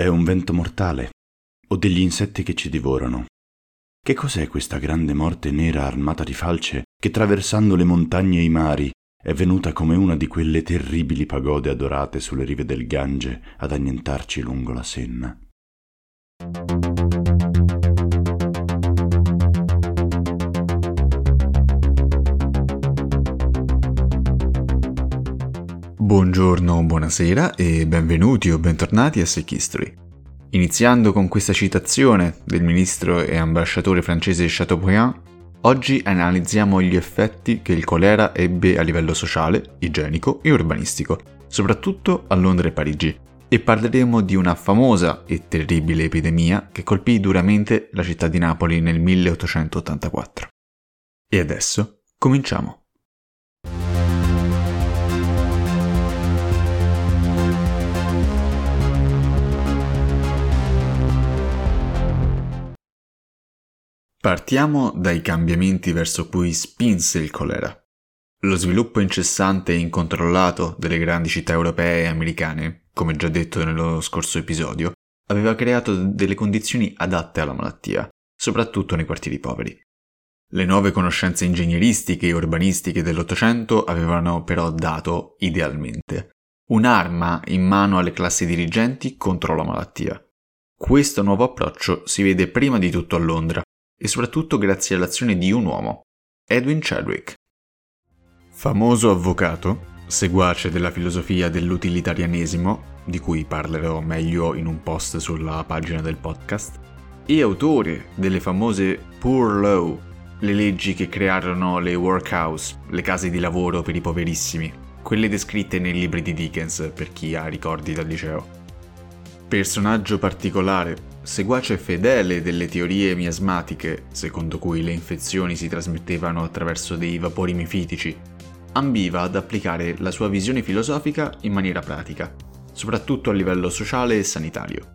È un vento mortale o degli insetti che ci divorano? Che cos'è questa grande morte nera armata di falce che traversando le montagne e i mari è venuta come una di quelle terribili pagode adorate sulle rive del Gange ad annientarci lungo la Senna? Buongiorno, buonasera e benvenuti o bentornati a Sick History. Iniziando con questa citazione del ministro e ambasciatore francese Chateaubriand, oggi analizziamo gli effetti che il colera ebbe a livello sociale, igienico e urbanistico, soprattutto a Londra e Parigi, e parleremo di una famosa e terribile epidemia che colpì duramente la città di Napoli nel 1884. E adesso cominciamo. Partiamo dai cambiamenti verso cui spinse il colera. Lo sviluppo incessante e incontrollato delle grandi città europee e americane, come già detto nello scorso episodio, aveva creato delle condizioni adatte alla malattia, soprattutto nei quartieri poveri. Le nuove conoscenze ingegneristiche e urbanistiche dell'Ottocento avevano però dato, idealmente, un'arma in mano alle classi dirigenti contro la malattia. Questo nuovo approccio si vede prima di tutto a Londra, e soprattutto grazie all'azione di un uomo, Edwin Chadwick. Famoso avvocato, seguace della filosofia dell'utilitarianesimo, di cui parlerò meglio in un post sulla pagina del podcast, e autore delle famose Poor Law, le leggi che crearono le workhouse, le case di lavoro per i poverissimi, quelle descritte nei libri di Dickens per chi ha ricordi dal liceo. Personaggio particolare, seguace fedele delle teorie miasmatiche, secondo cui le infezioni si trasmettevano attraverso dei vapori mifitici, ambiva ad applicare la sua visione filosofica in maniera pratica, soprattutto a livello sociale e sanitario.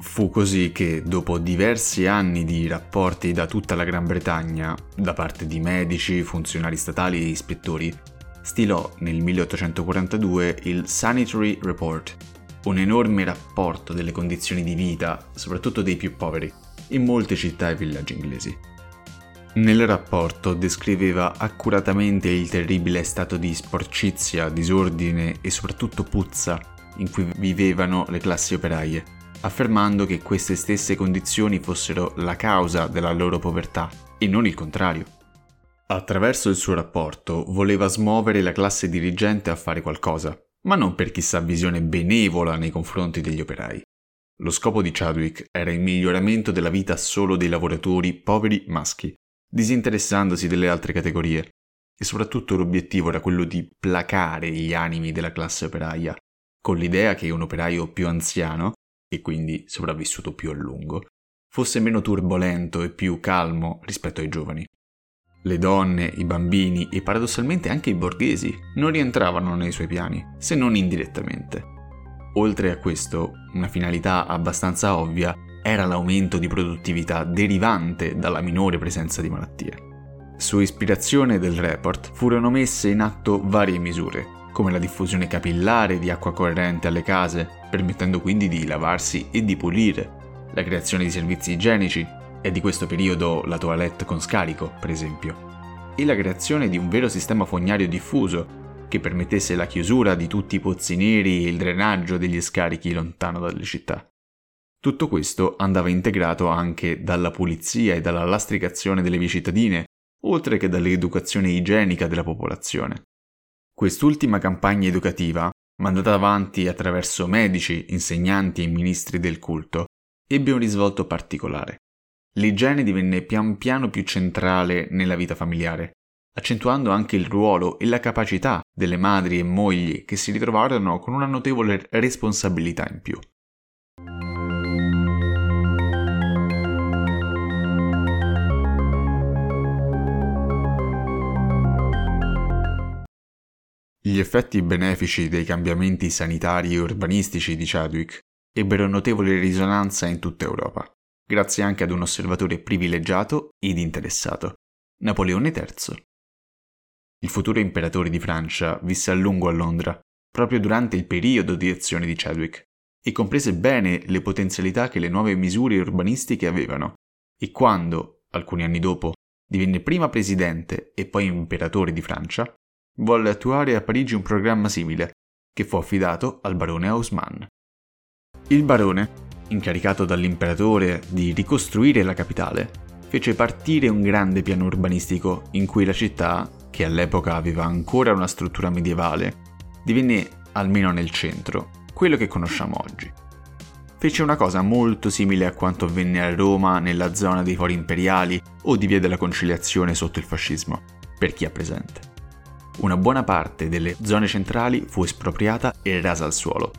Fu così che, dopo diversi anni di rapporti da tutta la Gran Bretagna, da parte di medici, funzionari statali e ispettori, stilò nel 1842 il Sanitary Report, un enorme rapporto delle condizioni di vita, soprattutto dei più poveri, in molte città e villaggi inglesi. Nel rapporto descriveva accuratamente il terribile stato di sporcizia, disordine e soprattutto puzza in cui vivevano le classi operaie, affermando che queste stesse condizioni fossero la causa della loro povertà e non il contrario. Attraverso il suo rapporto voleva smuovere la classe dirigente a fare qualcosa, ma non per chissà visione benevola nei confronti degli operai. Lo scopo di Chadwick era il miglioramento della vita solo dei lavoratori poveri maschi, disinteressandosi delle altre categorie, e soprattutto l'obiettivo era quello di placare gli animi della classe operaia, con l'idea che un operaio più anziano, e quindi sopravvissuto più a lungo, fosse meno turbolento e più calmo rispetto ai giovani. Le donne, i bambini e paradossalmente anche i borghesi non rientravano nei suoi piani, se non indirettamente. Oltre a questo, una finalità abbastanza ovvia era l'aumento di produttività derivante dalla minore presenza di malattie. Su ispirazione del report furono messe in atto varie misure, come la diffusione capillare di acqua corrente alle case, permettendo quindi di lavarsi e di pulire, la creazione di servizi igienici, è di questo periodo la toilette con scarico, per esempio, e la creazione di un vero sistema fognario diffuso che permettesse la chiusura di tutti i pozzi neri e il drenaggio degli scarichi lontano dalle città. Tutto questo andava integrato anche dalla pulizia e dalla lastricazione delle vie cittadine, oltre che dall'educazione igienica della popolazione. Quest'ultima campagna educativa, mandata avanti attraverso medici, insegnanti e ministri del culto, ebbe un risvolto particolare l'igiene divenne pian piano più centrale nella vita familiare, accentuando anche il ruolo e la capacità delle madri e mogli che si ritrovarono con una notevole responsabilità in più. Gli effetti benefici dei cambiamenti sanitari e urbanistici di Chadwick ebbero notevole risonanza in tutta Europa grazie anche ad un osservatore privilegiato ed interessato, Napoleone III. Il futuro imperatore di Francia visse a lungo a Londra, proprio durante il periodo di azione di Chadwick, e comprese bene le potenzialità che le nuove misure urbanistiche avevano. E quando, alcuni anni dopo, divenne prima presidente e poi imperatore di Francia, volle attuare a Parigi un programma simile, che fu affidato al barone Haussmann. Il barone, incaricato dall'imperatore di ricostruire la capitale, fece partire un grande piano urbanistico in cui la città, che all'epoca aveva ancora una struttura medievale, divenne, almeno nel centro, quello che conosciamo oggi. Fece una cosa molto simile a quanto avvenne a Roma nella zona dei fori imperiali o di Via della Conciliazione sotto il fascismo, per chi ha presente. Una buona parte delle zone centrali fu espropriata e rasa al suolo,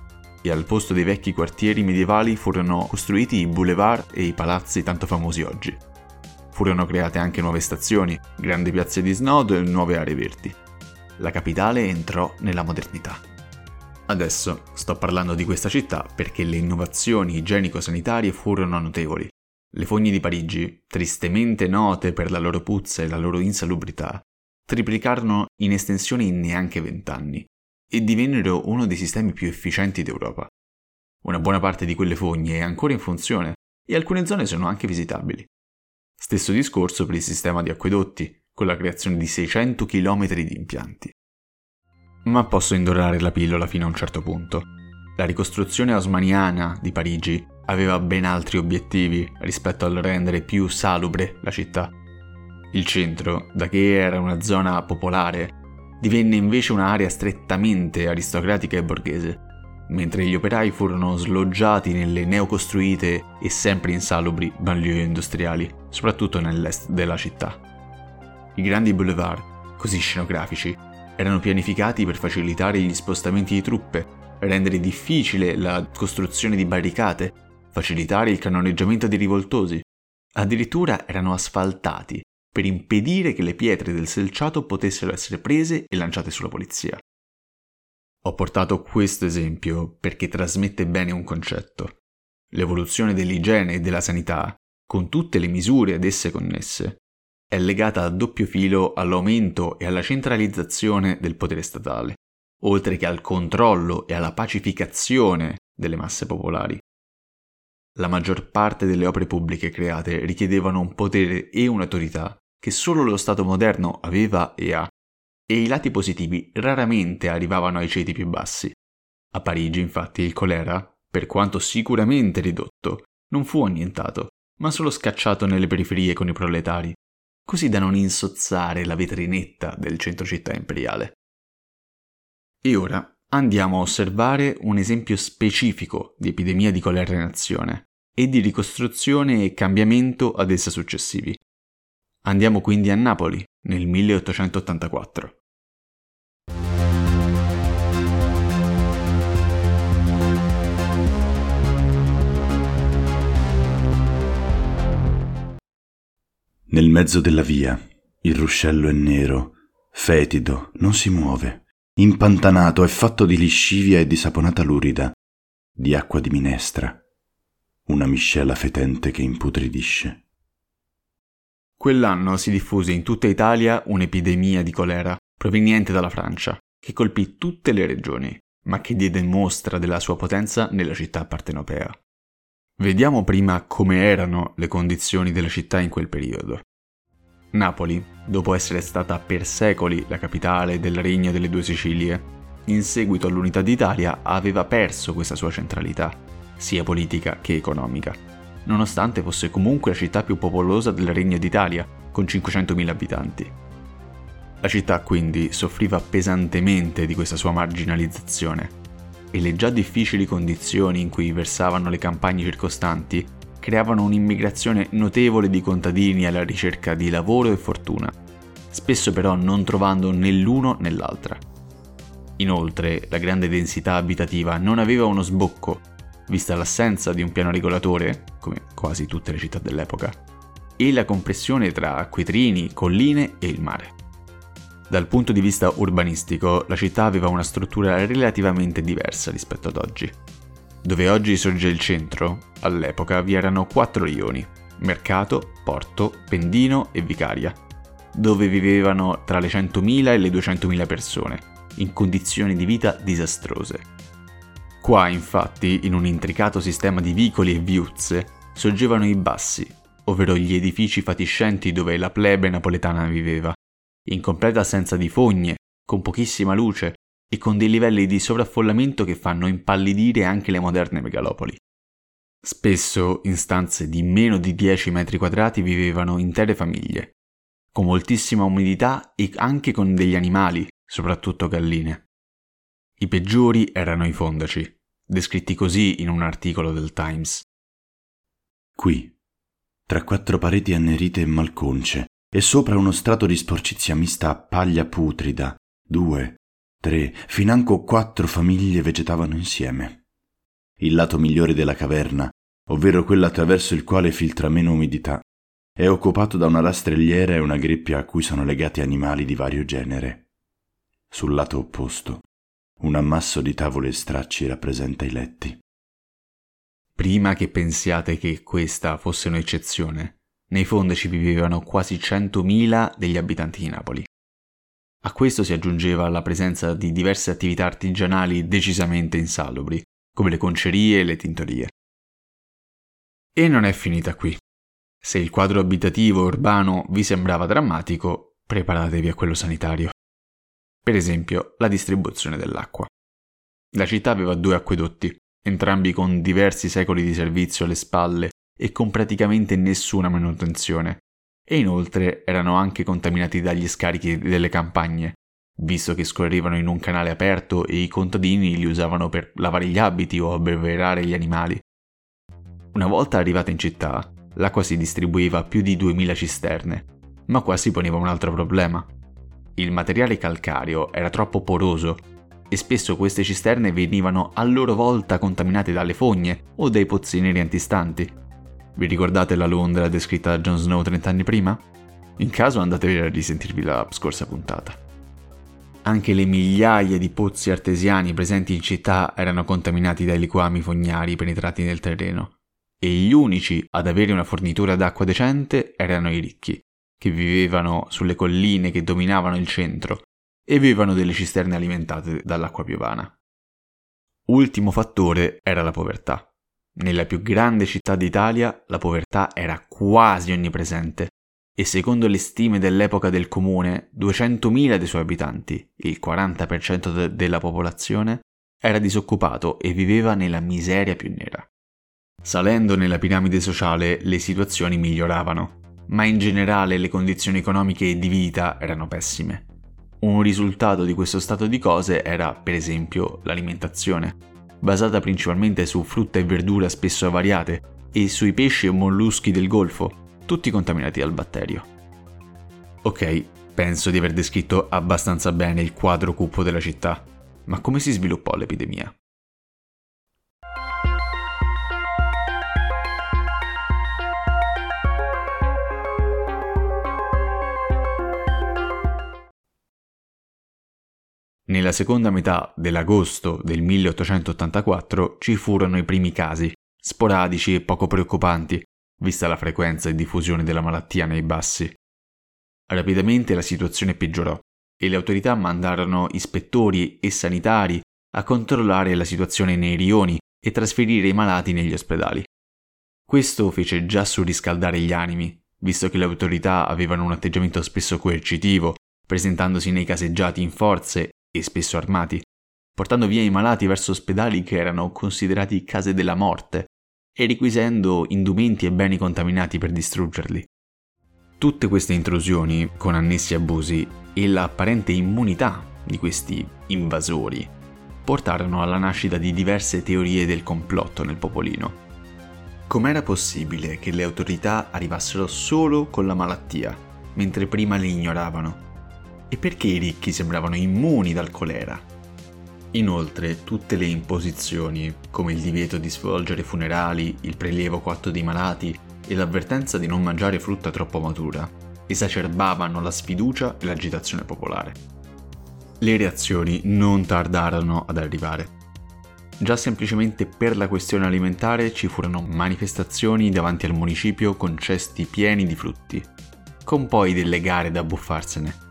e al posto dei vecchi quartieri medievali furono costruiti i boulevard e i palazzi tanto famosi oggi. Furono create anche nuove stazioni, grandi piazze di snodo e nuove aree verdi. La capitale entrò nella modernità. Adesso sto parlando di questa città perché le innovazioni igienico-sanitarie furono notevoli. Le fogne di Parigi, tristemente note per la loro puzza e la loro insalubrità, triplicarono in estensione in neanche vent'anni e divennero uno dei sistemi più efficienti d'Europa. Una buona parte di quelle fogne è ancora in funzione e alcune zone sono anche visitabili. Stesso discorso per il sistema di acquedotti, con la creazione di 600 km di impianti. Ma posso indorare la pillola fino a un certo punto. La ricostruzione osmaniana di Parigi aveva ben altri obiettivi rispetto al rendere più salubre la città. Il centro, da che era una zona popolare, divenne invece un'area strettamente aristocratica e borghese, mentre gli operai furono sloggiati nelle neocostruite e sempre insalubri banlieue industriali, soprattutto nell'est della città. I grandi boulevard, così scenografici, erano pianificati per facilitare gli spostamenti di truppe, rendere difficile la costruzione di barricate, facilitare il cannoneggiamento dei rivoltosi. Addirittura erano asfaltati per impedire che le pietre del selciato potessero essere prese e lanciate sulla polizia. Ho portato questo esempio perché trasmette bene un concetto. L'evoluzione dell'igiene e della sanità, con tutte le misure ad esse connesse, è legata a doppio filo all'aumento e alla centralizzazione del potere statale, oltre che al controllo e alla pacificazione delle masse popolari. La maggior parte delle opere pubbliche create richiedevano un potere e un'autorità che solo lo Stato moderno aveva e ha, e i lati positivi raramente arrivavano ai ceti più bassi. A Parigi, infatti, il colera, per quanto sicuramente ridotto, non fu annientato, ma solo scacciato nelle periferie con i proletari, così da non insozzare la vetrinetta del centro città imperiale. E ora andiamo a osservare un esempio specifico di epidemia di colera in azione e di ricostruzione e cambiamento ad essa successivi, Andiamo quindi a Napoli nel 1884. Nel mezzo della via il ruscello è nero, fetido, non si muove, impantanato, è fatto di liscivia e di saponata lurida, di acqua di minestra, una miscela fetente che imputridisce. Quell'anno si diffuse in tutta Italia un'epidemia di colera proveniente dalla Francia, che colpì tutte le regioni, ma che diede mostra della sua potenza nella città partenopea. Vediamo prima come erano le condizioni della città in quel periodo. Napoli, dopo essere stata per secoli la capitale del regno delle due Sicilie, in seguito all'unità d'Italia aveva perso questa sua centralità, sia politica che economica nonostante fosse comunque la città più popolosa del Regno d'Italia, con 500.000 abitanti. La città quindi soffriva pesantemente di questa sua marginalizzazione e le già difficili condizioni in cui versavano le campagne circostanti creavano un'immigrazione notevole di contadini alla ricerca di lavoro e fortuna, spesso però non trovando né l'uno né l'altra. Inoltre, la grande densità abitativa non aveva uno sbocco vista l'assenza di un piano regolatore, come quasi tutte le città dell'epoca, e la compressione tra acquitrini, colline e il mare. Dal punto di vista urbanistico, la città aveva una struttura relativamente diversa rispetto ad oggi. Dove oggi sorge il centro, all'epoca vi erano quattro rioni, Mercato, Porto, Pendino e Vicaria, dove vivevano tra le 100.000 e le 200.000 persone, in condizioni di vita disastrose Qua, infatti, in un intricato sistema di vicoli e viuzze, sorgevano i bassi, ovvero gli edifici fatiscenti dove la plebe napoletana viveva, in completa assenza di fogne, con pochissima luce e con dei livelli di sovraffollamento che fanno impallidire anche le moderne megalopoli. Spesso in stanze di meno di 10 metri quadrati vivevano intere famiglie, con moltissima umidità e anche con degli animali, soprattutto galline. I peggiori erano i fondaci, descritti così in un articolo del Times. Qui, tra quattro pareti annerite e malconce, e sopra uno strato di sporcizia mista a paglia putrida, due, tre, financo quattro famiglie vegetavano insieme. Il lato migliore della caverna, ovvero quello attraverso il quale filtra meno umidità, è occupato da una rastrelliera e una greppia a cui sono legati animali di vario genere. Sul lato opposto, un ammasso di tavole e stracci rappresenta i letti. Prima che pensiate che questa fosse un'eccezione, nei fondaci vivevano quasi 100.000 degli abitanti di Napoli. A questo si aggiungeva la presenza di diverse attività artigianali decisamente insalubri, come le concerie e le tintorie. E non è finita qui. Se il quadro abitativo urbano vi sembrava drammatico, preparatevi a quello sanitario. Per esempio, la distribuzione dell'acqua. La città aveva due acquedotti, entrambi con diversi secoli di servizio alle spalle e con praticamente nessuna manutenzione, e inoltre erano anche contaminati dagli scarichi delle campagne, visto che scorrevano in un canale aperto e i contadini li usavano per lavare gli abiti o abbeverare gli animali. Una volta arrivata in città, l'acqua si distribuiva a più di 2000 cisterne, ma qua si poneva un altro problema. Il materiale calcareo era troppo poroso e spesso queste cisterne venivano a loro volta contaminate dalle fogne o dai pozzi neri antistanti. Vi ricordate la Londra descritta da Jon Snow 30 anni prima? In caso andate a risentirvi la scorsa puntata. Anche le migliaia di pozzi artesiani presenti in città erano contaminati dai liquami fognari penetrati nel terreno, e gli unici ad avere una fornitura d'acqua decente erano i ricchi, che vivevano sulle colline che dominavano il centro e avevano delle cisterne alimentate dall'acqua piovana. Ultimo fattore era la povertà. Nella più grande città d'Italia la povertà era quasi onnipresente e secondo le stime dell'epoca del comune 200.000 dei suoi abitanti, il 40% de- della popolazione, era disoccupato e viveva nella miseria più nera. Salendo nella piramide sociale le situazioni miglioravano, ma in generale le condizioni economiche e di vita erano pessime. Un risultato di questo stato di cose era, per esempio, l'alimentazione, basata principalmente su frutta e verdura spesso avariate e sui pesci e molluschi del golfo, tutti contaminati dal batterio. Ok, penso di aver descritto abbastanza bene il quadro cupo della città, ma come si sviluppò l'epidemia? Nella seconda metà dell'agosto del 1884 ci furono i primi casi, sporadici e poco preoccupanti, vista la frequenza e diffusione della malattia nei bassi. Rapidamente la situazione peggiorò e le autorità mandarono ispettori e sanitari a controllare la situazione nei rioni e trasferire i malati negli ospedali. Questo fece già surriscaldare gli animi, visto che le autorità avevano un atteggiamento spesso coercitivo, presentandosi nei caseggiati in forze e spesso armati, portando via i malati verso ospedali che erano considerati case della morte e riquisendo indumenti e beni contaminati per distruggerli. Tutte queste intrusioni, con annessi abusi e l'apparente immunità di questi invasori, portarono alla nascita di diverse teorie del complotto nel popolino. Com'era possibile che le autorità arrivassero solo con la malattia, mentre prima le ignoravano? E perché i ricchi sembravano immuni dal colera? Inoltre, tutte le imposizioni, come il divieto di svolgere funerali, il prelievo coatto dei malati e l'avvertenza di non mangiare frutta troppo matura, esacerbavano la sfiducia e l'agitazione popolare. Le reazioni non tardarono ad arrivare. Già semplicemente per la questione alimentare ci furono manifestazioni davanti al municipio con cesti pieni di frutti, con poi delle gare da buffarsene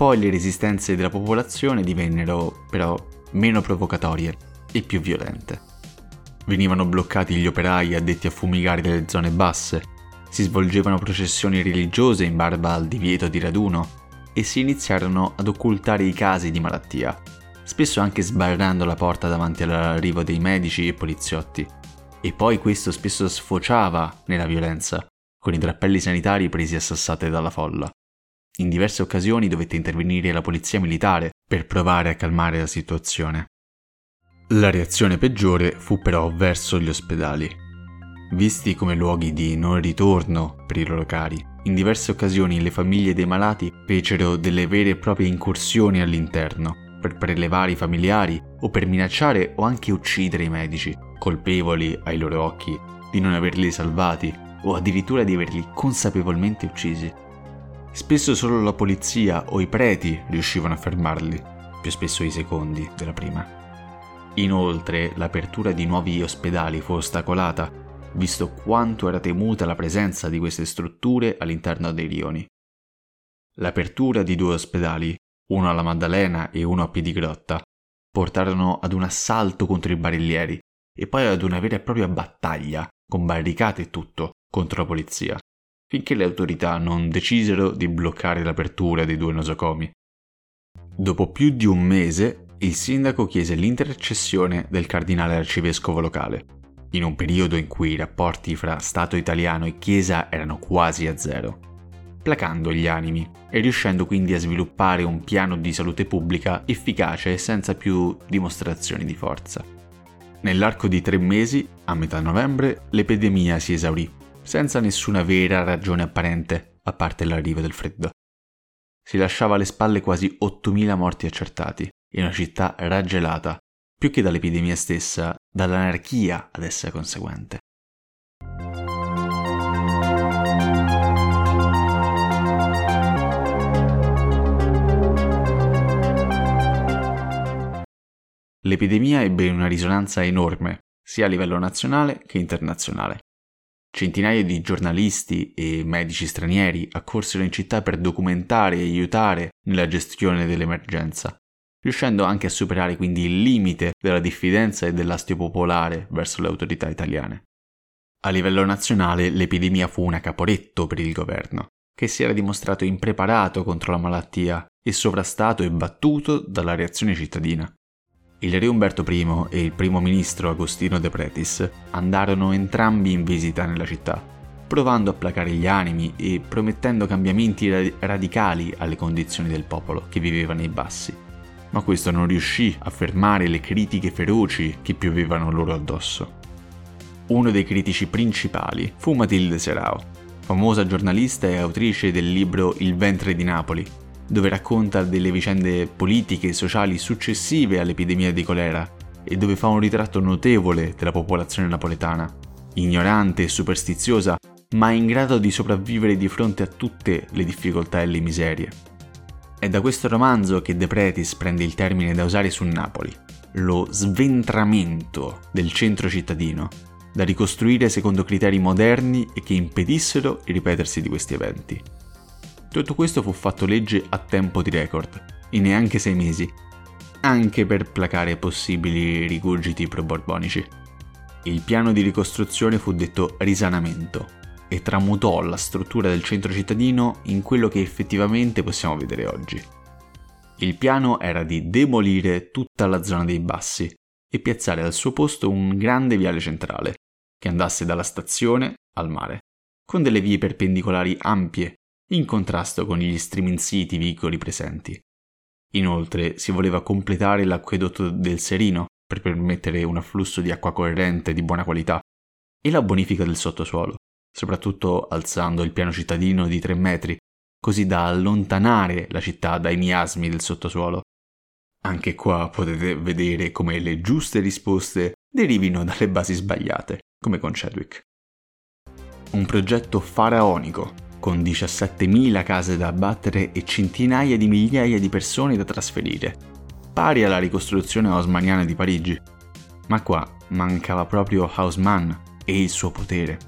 poi le resistenze della popolazione divennero però meno provocatorie e più violente. Venivano bloccati gli operai addetti a fumigare le zone basse, si svolgevano processioni religiose in barba al divieto di raduno e si iniziarono ad occultare i casi di malattia, spesso anche sbarrando la porta davanti all'arrivo dei medici e poliziotti. E poi questo spesso sfociava nella violenza, con i drappelli sanitari presi a sassate dalla folla. In diverse occasioni dovette intervenire la polizia militare per provare a calmare la situazione. La reazione peggiore fu però verso gli ospedali. Visti come luoghi di non ritorno per i loro cari, in diverse occasioni le famiglie dei malati fecero delle vere e proprie incursioni all'interno per prelevare i familiari o per minacciare o anche uccidere i medici, colpevoli ai loro occhi di non averli salvati o addirittura di averli consapevolmente uccisi. Spesso solo la polizia o i preti riuscivano a fermarli, più spesso i secondi della prima. Inoltre, l'apertura di nuovi ospedali fu ostacolata visto quanto era temuta la presenza di queste strutture all'interno dei rioni. L'apertura di due ospedali, uno alla Maddalena e uno a Piedigrotta, portarono ad un assalto contro i barillieri e poi ad una vera e propria battaglia, con barricate e tutto, contro la polizia, finché le autorità non decisero di bloccare l'apertura dei due nosocomi. Dopo più di un mese, il sindaco chiese l'intercessione del cardinale arcivescovo locale in un periodo in cui i rapporti fra Stato italiano e Chiesa erano quasi a zero, placando gli animi e riuscendo quindi a sviluppare un piano di salute pubblica efficace e senza più dimostrazioni di forza. Nell'arco di tre mesi, a metà novembre, l'epidemia si esaurì, senza nessuna vera ragione apparente, a parte l'arrivo del freddo. Si lasciava alle spalle quasi 8.000 morti accertati, in una città raggelata più che dall'epidemia stessa, dall'anarchia ad essa conseguente. L'epidemia ebbe una risonanza enorme, sia a livello nazionale che internazionale. Centinaia di giornalisti e medici stranieri accorsero in città per documentare e aiutare nella gestione dell'emergenza riuscendo anche a superare quindi il limite della diffidenza e dell'astio popolare verso le autorità italiane. A livello nazionale l'epidemia fu una caporetto per il governo, che si era dimostrato impreparato contro la malattia e sovrastato e battuto dalla reazione cittadina. Il re Umberto I e il primo ministro Agostino De Pretis andarono entrambi in visita nella città, provando a placare gli animi e promettendo cambiamenti radicali alle condizioni del popolo che viveva nei bassi ma questo non riuscì a fermare le critiche feroci che piovevano loro addosso. Uno dei critici principali fu Matilde Serao, famosa giornalista e autrice del libro Il ventre di Napoli, dove racconta delle vicende politiche e sociali successive all'epidemia di colera e dove fa un ritratto notevole della popolazione napoletana, ignorante e superstiziosa, ma in grado di sopravvivere di fronte a tutte le difficoltà e le miserie. È da questo romanzo che De Pretis prende il termine da usare su Napoli, lo sventramento del centro cittadino, da ricostruire secondo criteri moderni e che impedissero il ripetersi di questi eventi. Tutto questo fu fatto legge a tempo di record, in neanche sei mesi, anche per placare possibili rigurgiti pro-borbonici. Il piano di ricostruzione fu detto risanamento e tramutò la struttura del centro cittadino in quello che effettivamente possiamo vedere oggi. Il piano era di demolire tutta la zona dei bassi e piazzare al suo posto un grande viale centrale, che andasse dalla stazione al mare, con delle vie perpendicolari ampie, in contrasto con gli striminziti vicoli presenti. Inoltre si voleva completare l'acquedotto del Serino per permettere un afflusso di acqua corrente di buona qualità e la bonifica del sottosuolo, soprattutto alzando il piano cittadino di tre metri, così da allontanare la città dai miasmi del sottosuolo. Anche qua potete vedere come le giuste risposte derivino dalle basi sbagliate, come con Chadwick. Un progetto faraonico, con 17.000 case da abbattere e centinaia di migliaia di persone da trasferire, pari alla ricostruzione osmaniana di Parigi. Ma qua mancava proprio Haussmann e il suo potere.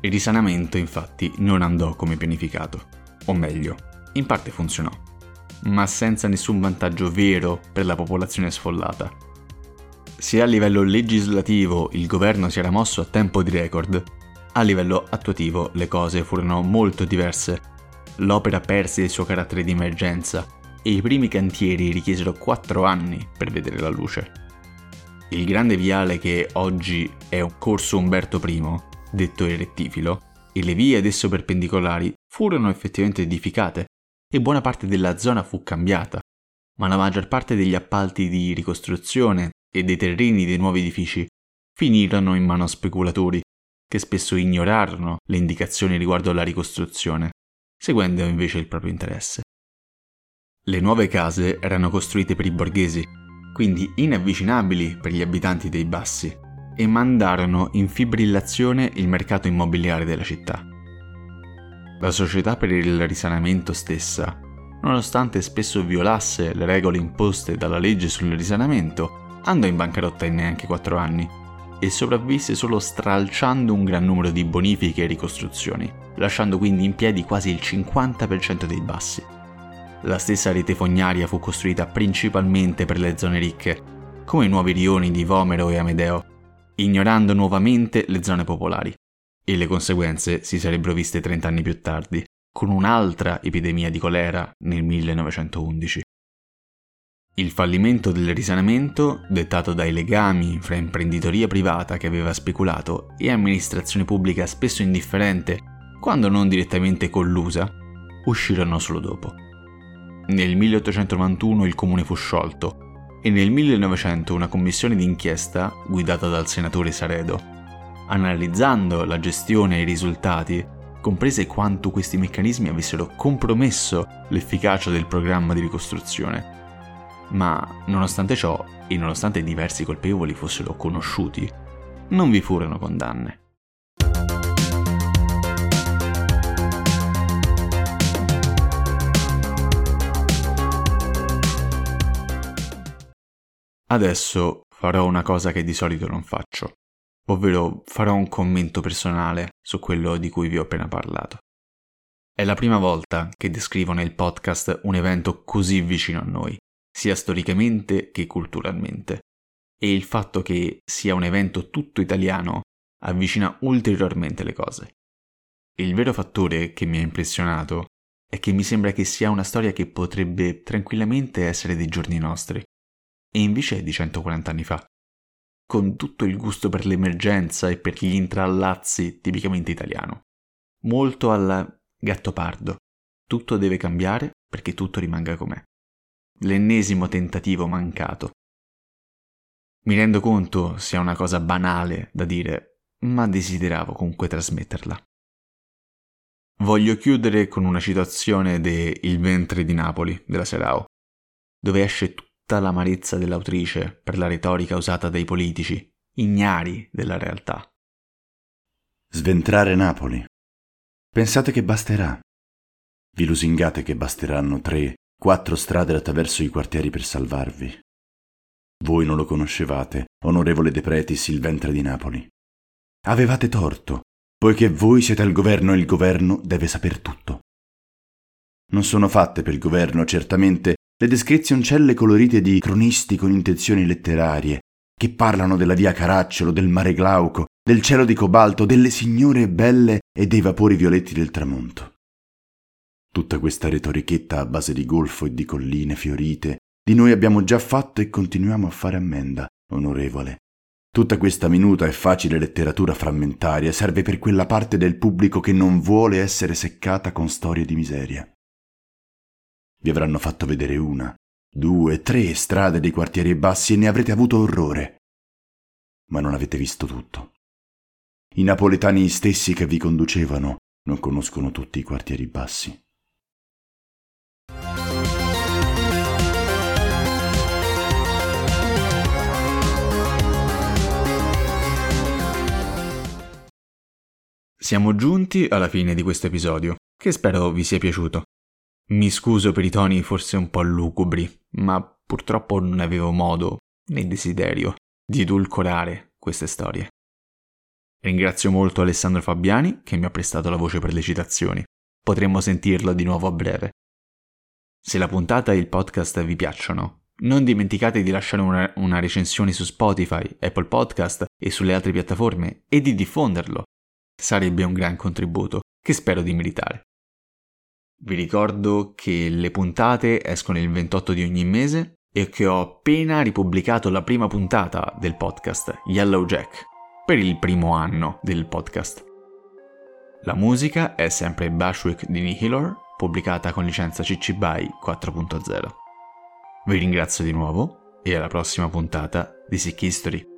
Il risanamento infatti non andò come pianificato, o meglio, in parte funzionò, ma senza nessun vantaggio vero per la popolazione sfollata. se a livello legislativo il governo si era mosso a tempo di record, a livello attuativo le cose furono molto diverse. L'opera perse il suo carattere di emergenza e i primi cantieri richiesero 4 anni per vedere la luce. Il grande viale che oggi è un corso Umberto I, detto il rettifilo, e le vie ad esso perpendicolari furono effettivamente edificate e buona parte della zona fu cambiata, ma la maggior parte degli appalti di ricostruzione e dei terreni dei nuovi edifici finirono in mano a speculatori che spesso ignorarono le indicazioni riguardo alla ricostruzione, seguendo invece il proprio interesse. Le nuove case erano costruite per i borghesi, quindi inavvicinabili per gli abitanti dei bassi, e mandarono in fibrillazione il mercato immobiliare della città. La società per il risanamento stessa, nonostante spesso violasse le regole imposte dalla legge sul risanamento, andò in bancarotta in neanche quattro anni e sopravvisse solo stralciando un gran numero di bonifiche e ricostruzioni, lasciando quindi in piedi quasi il 50% dei bassi. La stessa rete fognaria fu costruita principalmente per le zone ricche, come i nuovi rioni di Vomero e Amedeo, ignorando nuovamente le zone popolari. E le conseguenze si sarebbero viste 30 anni più tardi, con un'altra epidemia di colera nel 1911. Il fallimento del risanamento, dettato dai legami fra imprenditoria privata che aveva speculato e amministrazione pubblica spesso indifferente, quando non direttamente collusa, uscirono solo dopo. Nel 1891 il comune fu sciolto e nel 1900 una commissione d'inchiesta, guidata dal senatore Saredo, analizzando la gestione e i risultati, comprese quanto questi meccanismi avessero compromesso l'efficacia del programma di ricostruzione. Ma, nonostante ciò, e nonostante diversi colpevoli fossero conosciuti, non vi furono condanne. Adesso farò una cosa che di solito non faccio, ovvero farò un commento personale su quello di cui vi ho appena parlato. È la prima volta che descrivo nel podcast un evento così vicino a noi, sia storicamente che culturalmente, e il fatto che sia un evento tutto italiano avvicina ulteriormente le cose. Il vero fattore che mi ha impressionato è che mi sembra che sia una storia che potrebbe tranquillamente essere dei giorni nostri, e invece è di 140 anni fa, con tutto il gusto per l'emergenza e per gli intrallazzi tipicamente italiano. Molto al gatto pardo. Tutto deve cambiare perché tutto rimanga com'è. L'ennesimo tentativo mancato. Mi rendo conto sia una cosa banale da dire, ma desideravo comunque trasmetterla. Voglio chiudere con una citazione de Il ventre di Napoli della Serao, dove esce tutta l'amarezza dell'autrice per la retorica usata dai politici, ignari della realtà. Sventrare Napoli. Pensate che basterà. Vi lusingate che basteranno tre, quattro strade attraverso i quartieri per salvarvi. Voi non lo conoscevate, onorevole De il ventre di Napoli. Avevate torto, poiché voi siete al governo e il governo deve saper tutto. Non sono fatte per il governo certamente le descrizioncelle colorite di cronisti con intenzioni letterarie, che parlano della via Caracciolo, del mare Glauco, del cielo di cobalto, delle signore belle e dei vapori violetti del tramonto. Tutta questa retorichetta a base di golfo e di colline fiorite, di noi abbiamo già fatto e continuiamo a fare ammenda, onorevole. Tutta questa minuta e facile letteratura frammentaria serve per quella parte del pubblico che non vuole essere seccata con storie di miseria. Vi avranno fatto vedere una, due, tre strade dei quartieri bassi e ne avrete avuto orrore. Ma non avete visto tutto. I napoletani stessi che vi conducevano non conoscono tutti i quartieri bassi. Siamo giunti alla fine di questo episodio, che spero vi sia piaciuto. Mi scuso per i toni forse un po' lugubri, ma purtroppo non avevo modo né desiderio di edulcorare queste storie. Ringrazio molto Alessandro Fabiani che mi ha prestato la voce per le citazioni. Potremmo sentirlo di nuovo a breve. Se la puntata e il podcast vi piacciono, Non dimenticate di lasciare una, una recensione su Spotify, Apple Podcast e sulle altre piattaforme e di diffonderlo. Sarebbe un gran contributo che spero di meritare. Vi ricordo che le puntate escono il 28 di ogni mese e che ho appena ripubblicato la prima puntata del podcast Yellow Jack per il primo anno del podcast. La musica è sempre Bashwick di Nihilor, pubblicata con licenza CC BY 4.0. Vi ringrazio di nuovo e alla prossima puntata di Sick History.